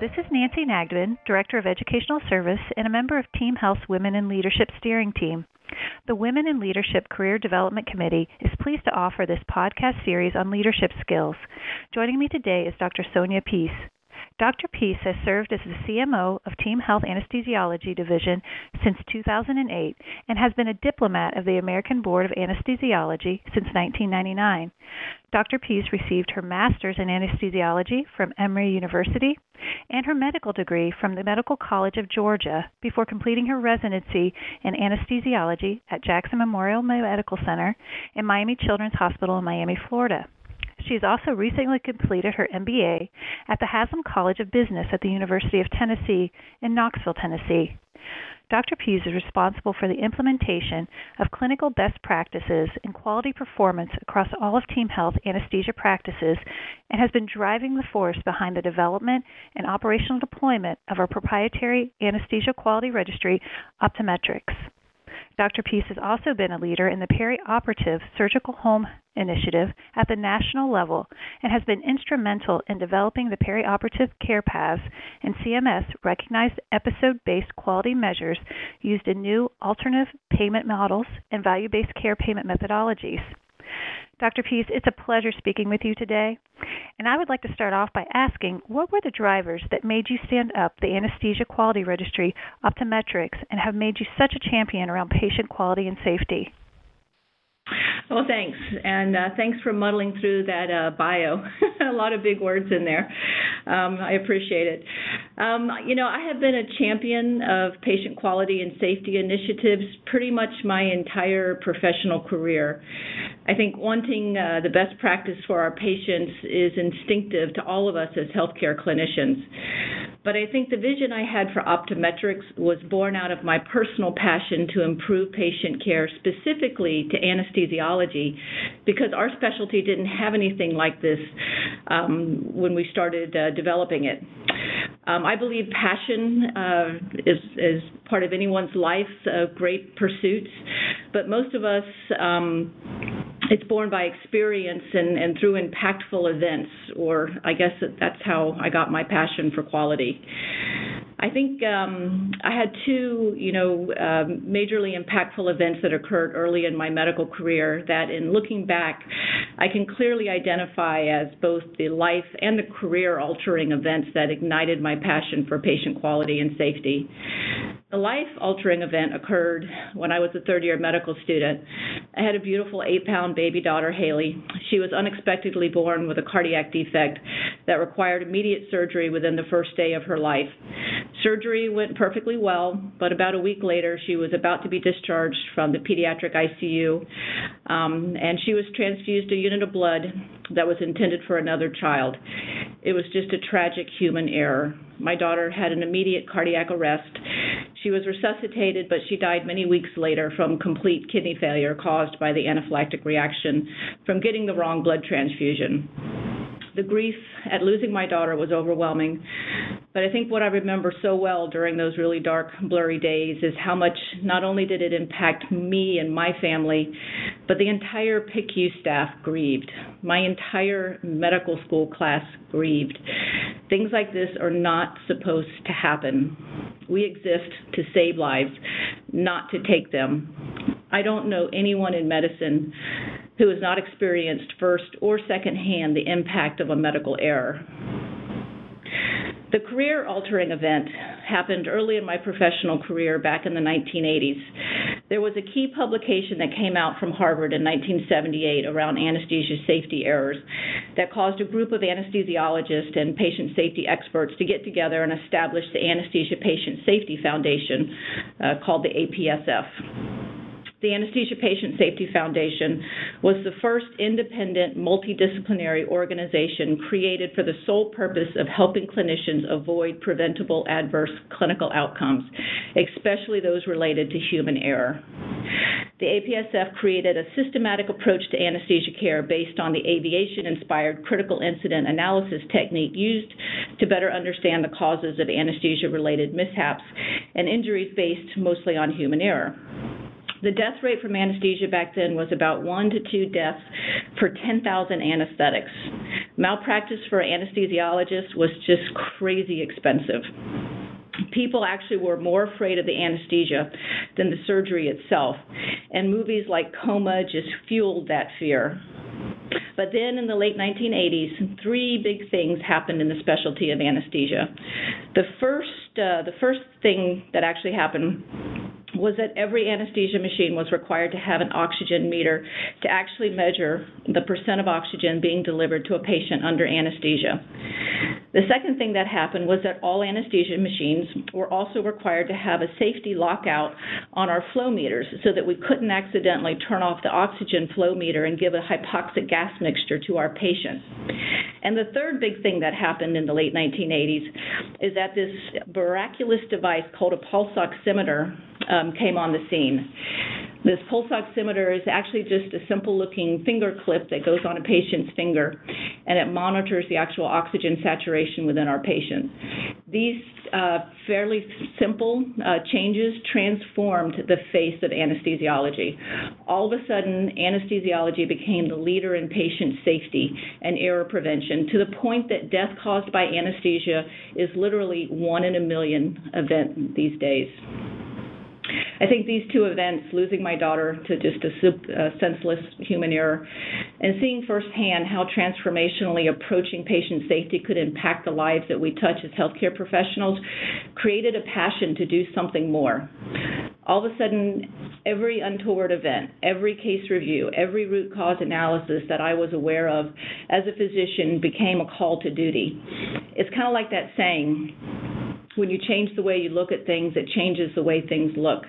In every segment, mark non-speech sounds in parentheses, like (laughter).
This is Nancy Nagdman, Director of Educational Service and a member of Team Health's Women in Leadership Steering Team. The Women in Leadership Career Development Committee is pleased to offer this podcast series on leadership skills. Joining me today is Dr. Sonya Pease. Dr. Pease has served as the CMO of Team Health Anesthesiology Division since 2008 and has been a diplomate of the American Board of Anesthesiology since 1999. Dr. Pease received her master's in anesthesiology from Emory University and her medical degree from the Medical College of Georgia before completing her residency in anesthesiology at Jackson Memorial Medical Center and Miami Children's Hospital in Miami, Florida. She has also recently completed her MBA at the Haslam College of Business at the University of Tennessee in Knoxville, Tennessee. Dr. Pease is responsible for the implementation of clinical best practices and quality performance across all of Team Health anesthesia practices and has been driving the force behind the development and operational deployment of our proprietary anesthesia quality registry, Optimetrics. Dr. Pease has also been a leader in the perioperative surgical home initiative at the national level and has been instrumental in developing the perioperative care paths and CMS recognized episode based quality measures used in new alternative payment models and value based care payment methodologies. Dr. Pease, it's a pleasure speaking with you today. And I would like to start off by asking what were the drivers that made you stand up the Anesthesia Quality Registry, Optimetrics, and have made you such a champion around patient quality and safety? Well, thanks, and uh, thanks for muddling through that uh, bio. (laughs) a lot of big words in there. Um, I appreciate it. Um, you know, I have been a champion of patient quality and safety initiatives pretty much my entire professional career. I think wanting uh, the best practice for our patients is instinctive to all of us as healthcare clinicians. But I think the vision I had for optimetrics was born out of my personal passion to improve patient care, specifically to anesthesiology, because our specialty didn't have anything like this um, when we started uh, developing it. Um, I believe passion uh, is, is part of anyone's life, uh, great pursuits, but most of us. Um, it's born by experience and, and through impactful events, or I guess that that's how I got my passion for quality. I think um, I had two, you know, um, majorly impactful events that occurred early in my medical career that, in looking back, I can clearly identify as both the life and the career-altering events that ignited my passion for patient quality and safety. The life-altering event occurred when I was a third-year medical student. I had a beautiful eight-pound baby daughter, Haley. She was unexpectedly born with a cardiac defect that required immediate surgery within the first day of her life. Surgery went perfectly well, but about a week later, she was about to be discharged from the pediatric ICU, um, and she was transfused a unit of blood that was intended for another child. It was just a tragic human error. My daughter had an immediate cardiac arrest. She was resuscitated, but she died many weeks later from complete kidney failure caused by the anaphylactic reaction from getting the wrong blood transfusion. The grief at losing my daughter was overwhelming. But I think what I remember so well during those really dark, blurry days is how much not only did it impact me and my family, but the entire PICU staff grieved. My entire medical school class grieved. Things like this are not supposed to happen. We exist to save lives, not to take them. I don't know anyone in medicine who has not experienced first or secondhand the impact of a medical error. The career altering event happened early in my professional career back in the 1980s. There was a key publication that came out from Harvard in 1978 around anesthesia safety errors that caused a group of anesthesiologists and patient safety experts to get together and establish the Anesthesia Patient Safety Foundation uh, called the APSF. The Anesthesia Patient Safety Foundation was the first independent multidisciplinary organization created for the sole purpose of helping clinicians avoid preventable adverse clinical outcomes, especially those related to human error. The APSF created a systematic approach to anesthesia care based on the aviation inspired critical incident analysis technique used to better understand the causes of anesthesia related mishaps and injuries based mostly on human error. The death rate from anesthesia back then was about one to two deaths for 10,000 anesthetics. Malpractice for anesthesiologists was just crazy expensive. People actually were more afraid of the anesthesia than the surgery itself, and movies like Coma just fueled that fear. But then in the late 1980s, three big things happened in the specialty of anesthesia. The first, uh, the first thing that actually happened was that every anesthesia machine was required to have an oxygen meter to actually measure the percent of oxygen being delivered to a patient under anesthesia. The second thing that happened was that all anesthesia machines were also required to have a safety lockout on our flow meters so that we couldn't accidentally turn off the oxygen flow meter and give a hypoxic gas mixture to our patient. And the third big thing that happened in the late 1980s is that this miraculous device called a pulse oximeter um, came on the scene. This pulse oximeter is actually just a simple looking finger clip that goes on a patient's finger and it monitors the actual oxygen saturation within our patient. These uh, fairly simple uh, changes transformed the face of anesthesiology. All of a sudden, anesthesiology became the leader in patient safety and error prevention to the point that death caused by anesthesia is literally one in a million event these days. I think these two events, losing my daughter to just a senseless human error, and seeing firsthand how transformationally approaching patient safety could impact the lives that we touch as healthcare professionals, created a passion to do something more. All of a sudden, every untoward event, every case review, every root cause analysis that I was aware of as a physician became a call to duty. It's kind of like that saying, when you change the way you look at things, it changes the way things look.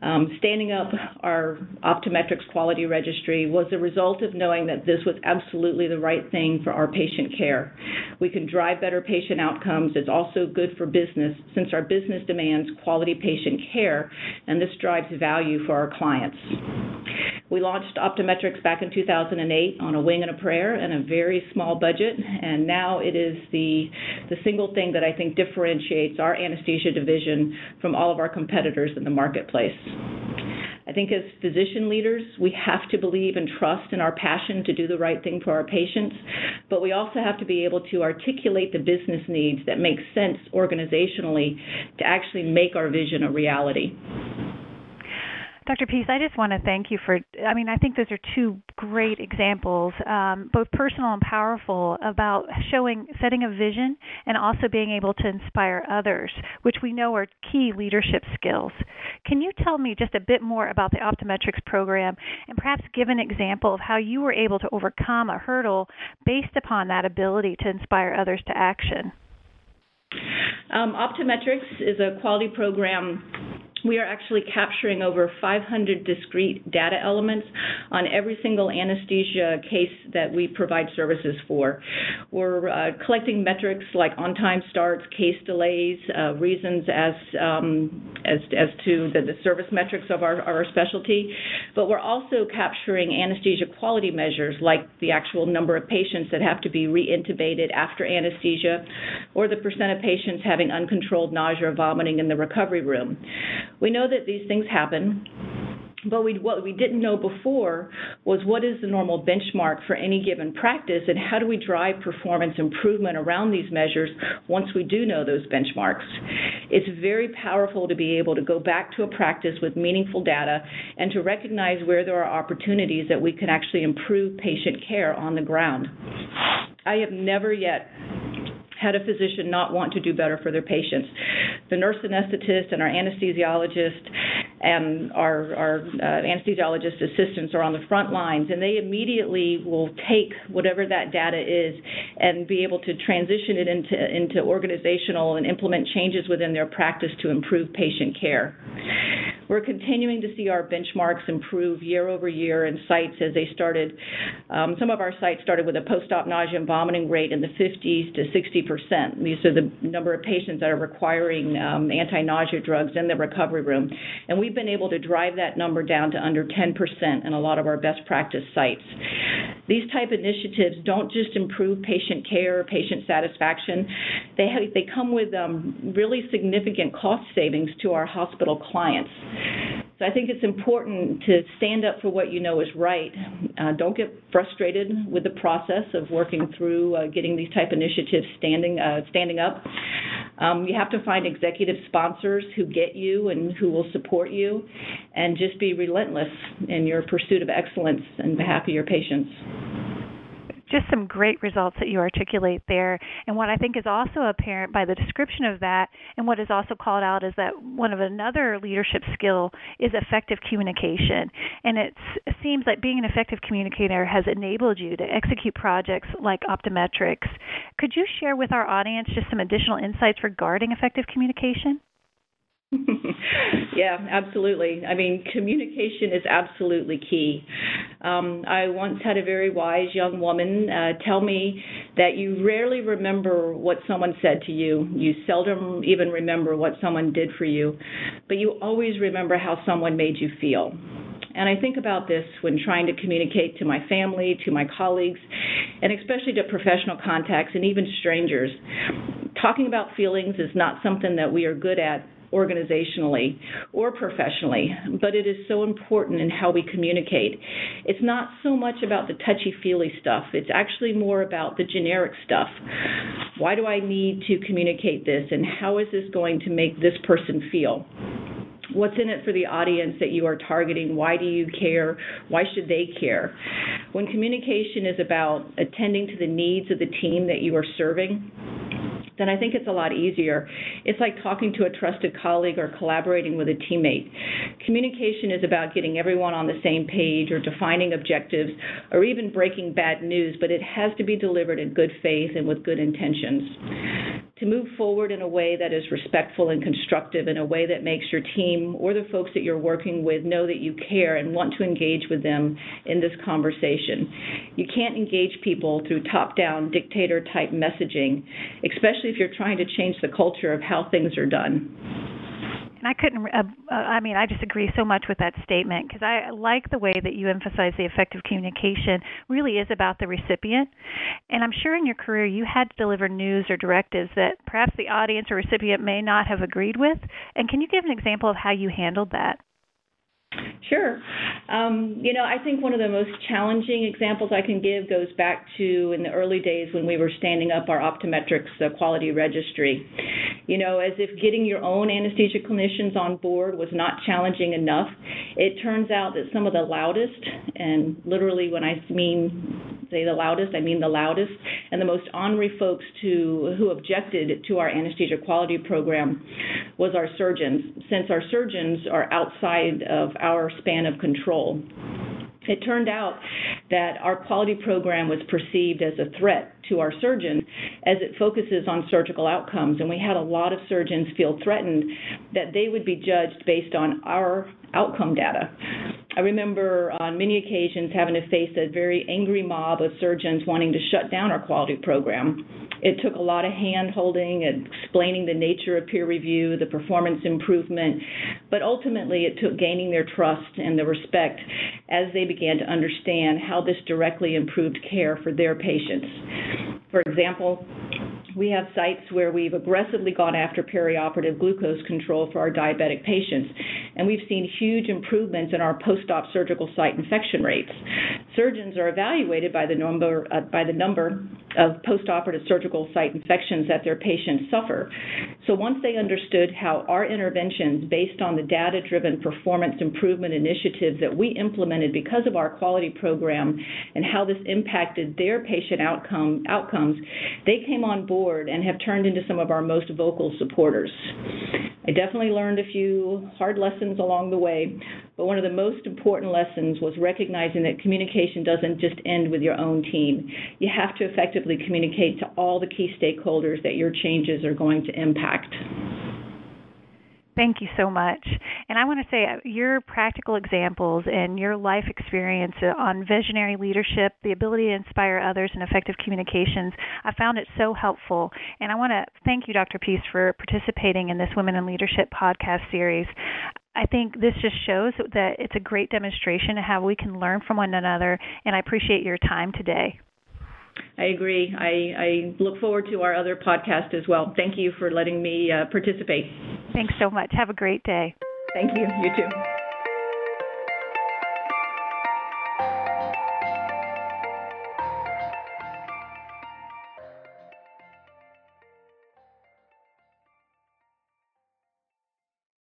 Um, standing up our optimetrics quality registry was a result of knowing that this was absolutely the right thing for our patient care. We can drive better patient outcomes. It's also good for business since our business demands quality patient care, and this drives value for our clients. We launched optimetrics back in 2008 on a wing and a prayer and a very small budget, and now it is the the single thing that I think differentiates our anesthesia division from all of our competitors in the marketplace. I think as physician leaders, we have to believe and trust in our passion to do the right thing for our patients, but we also have to be able to articulate the business needs that make sense organizationally to actually make our vision a reality. Dr. Pease, I just want to thank you for. I mean, I think those are two great examples, um, both personal and powerful, about showing, setting a vision, and also being able to inspire others, which we know are key leadership skills. Can you tell me just a bit more about the Optimetrics program, and perhaps give an example of how you were able to overcome a hurdle based upon that ability to inspire others to action? Um, Optimetrics is a quality program we are actually capturing over 500 discrete data elements on every single anesthesia case that we provide services for. We're uh, collecting metrics like on-time starts, case delays, uh, reasons as, um, as as to the, the service metrics of our, our specialty, but we're also capturing anesthesia quality measures like the actual number of patients that have to be reintubated after anesthesia, or the percent of patients having uncontrolled nausea or vomiting in the recovery room. We know that these things happen, but we, what we didn't know before was what is the normal benchmark for any given practice and how do we drive performance improvement around these measures once we do know those benchmarks. It's very powerful to be able to go back to a practice with meaningful data and to recognize where there are opportunities that we can actually improve patient care on the ground. I have never yet had a physician not want to do better for their patients. The nurse anesthetist and our anesthesiologist and our, our uh, anesthesiologist assistants are on the front lines, and they immediately will take whatever that data is and be able to transition it into, into organizational and implement changes within their practice to improve patient care. We're continuing to see our benchmarks improve year over year in sites as they started. Um, some of our sites started with a post-op nausea and vomiting rate in the 50s to 60 percent. These are the number of patients that are requiring um, anti-nausea drugs in the recovery room, and we've been able to drive that number down to under 10 percent in a lot of our best practice sites. These type initiatives don't just improve patient care, patient satisfaction. They they come with um, really significant cost savings to our hospital clients. So I think it's important to stand up for what you know is right. Uh, don't get frustrated with the process of working through uh, getting these type initiatives standing uh, standing up. Um, you have to find executive sponsors who get you and who will support you, and just be relentless in your pursuit of excellence on behalf of your patients just some great results that you articulate there. And what I think is also apparent by the description of that, and what is also called out, is that one of another leadership skill is effective communication. And it seems like being an effective communicator has enabled you to execute projects like Optimetrics. Could you share with our audience just some additional insights regarding effective communication? (laughs) yeah, absolutely. I mean, communication is absolutely key. Um, I once had a very wise young woman uh, tell me that you rarely remember what someone said to you. You seldom even remember what someone did for you, but you always remember how someone made you feel. And I think about this when trying to communicate to my family, to my colleagues, and especially to professional contacts and even strangers. Talking about feelings is not something that we are good at organizationally or professionally, but it is so important in how we communicate. It's not so much about the touchy feely stuff, it's actually more about the generic stuff. Why do I need to communicate this, and how is this going to make this person feel? What's in it for the audience that you are targeting? Why do you care? Why should they care? When communication is about attending to the needs of the team that you are serving, then I think it's a lot easier. It's like talking to a trusted colleague or collaborating with a teammate. Communication is about getting everyone on the same page or defining objectives or even breaking bad news, but it has to be delivered in good faith and with good intentions to move forward in a way that is respectful and constructive, in a way that makes your team or the folks that you're working with know that you care and want to engage with them in this conversation. You can't engage people through top down dictator type messaging, especially if you're trying to change the culture of how things are done. And I couldn't, uh, uh, I mean, I just agree so much with that statement because I like the way that you emphasize the effective communication really is about the recipient. And I'm sure in your career you had to deliver news or directives that perhaps the audience or recipient may not have agreed with. And can you give an example of how you handled that? Sure. Um, you know, I think one of the most challenging examples I can give goes back to in the early days when we were standing up our optimetrics uh, quality registry. You know, as if getting your own anesthesia clinicians on board was not challenging enough, it turns out that some of the loudest, and literally when I mean say the loudest, I mean the loudest, and the most ornery folks to who objected to our anesthesia quality program was our surgeons, since our surgeons are outside of our span of control. It turned out that our quality program was perceived as a threat to our surgeons as it focuses on surgical outcomes. And we had a lot of surgeons feel threatened that they would be judged based on our outcome data. I remember on many occasions having to face a very angry mob of surgeons wanting to shut down our quality program. It took a lot of hand holding and explaining the nature of peer review, the performance improvement, but ultimately it took gaining their trust and the respect as they began to understand how this directly improved care for their patients. For example, we have sites where we've aggressively gone after perioperative glucose control for our diabetic patients, and we've seen huge improvements in our post-op surgical site infection rates. Surgeons are evaluated by the number uh, by the number of post-operative surgical site infections that their patients suffer. So once they understood how our interventions based on the data-driven performance improvement initiatives that we implemented because of our quality program and how this impacted their patient outcome outcomes, they came on board and have turned into some of our most vocal supporters. I definitely learned a few hard lessons along the way, but one of the most important lessons was recognizing that communication doesn't just end with your own team. You have to effectively communicate to all the key stakeholders that your changes are going to impact. Thank you so much. And I want to say uh, your practical examples and your life experience uh, on visionary leadership, the ability to inspire others, and effective communications, I found it so helpful. And I want to thank you, Dr. Pease, for participating in this Women in Leadership podcast series. I think this just shows that it's a great demonstration of how we can learn from one another, and I appreciate your time today. I agree. I, I look forward to our other podcast as well. Thank you for letting me uh, participate. Thanks so much. Have a great day. Thank you. You too.